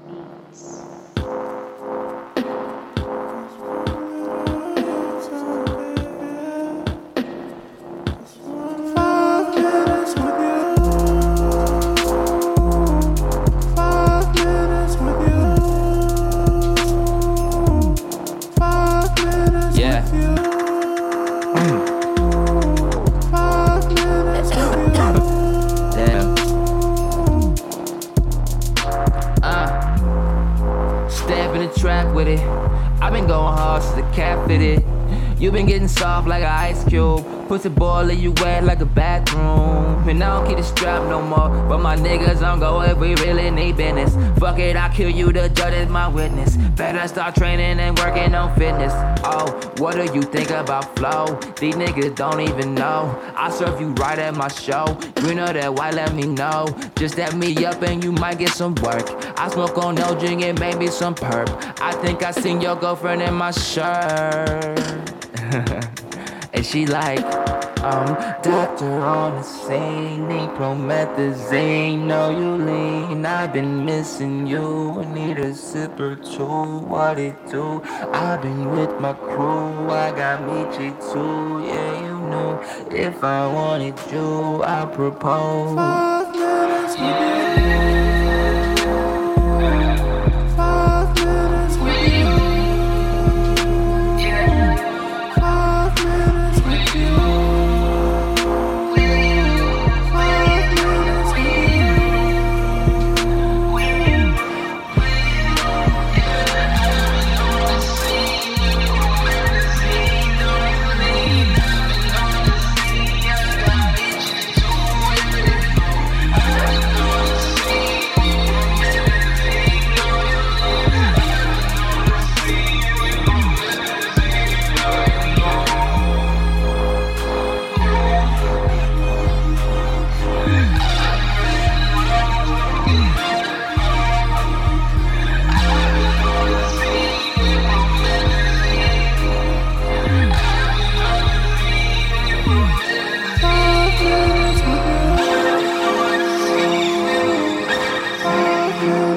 needs. Pussy boy, leave you been getting soft like an ice cube. Pussy boiling you wet like a bathroom. And I don't keep the strap no more. But my niggas don't go if we really need business. Fuck it, I kill you, the judge is my witness. Better start training and working on fitness. Oh, what do you think about flow? These niggas don't even know. I serve you right at my show. You know that why let me know. Just at me up and you might get some work. I smoke on no drink and maybe some perp. I think I seen your girlfriend in my shirt. And she like, um, doctor on the scene, need promethazine, know you lean. I've been missing you, I need a sip or two. What it do? I've been with my crew, I got Meechie too. Yeah, you know, if I wanted you, I propose. you.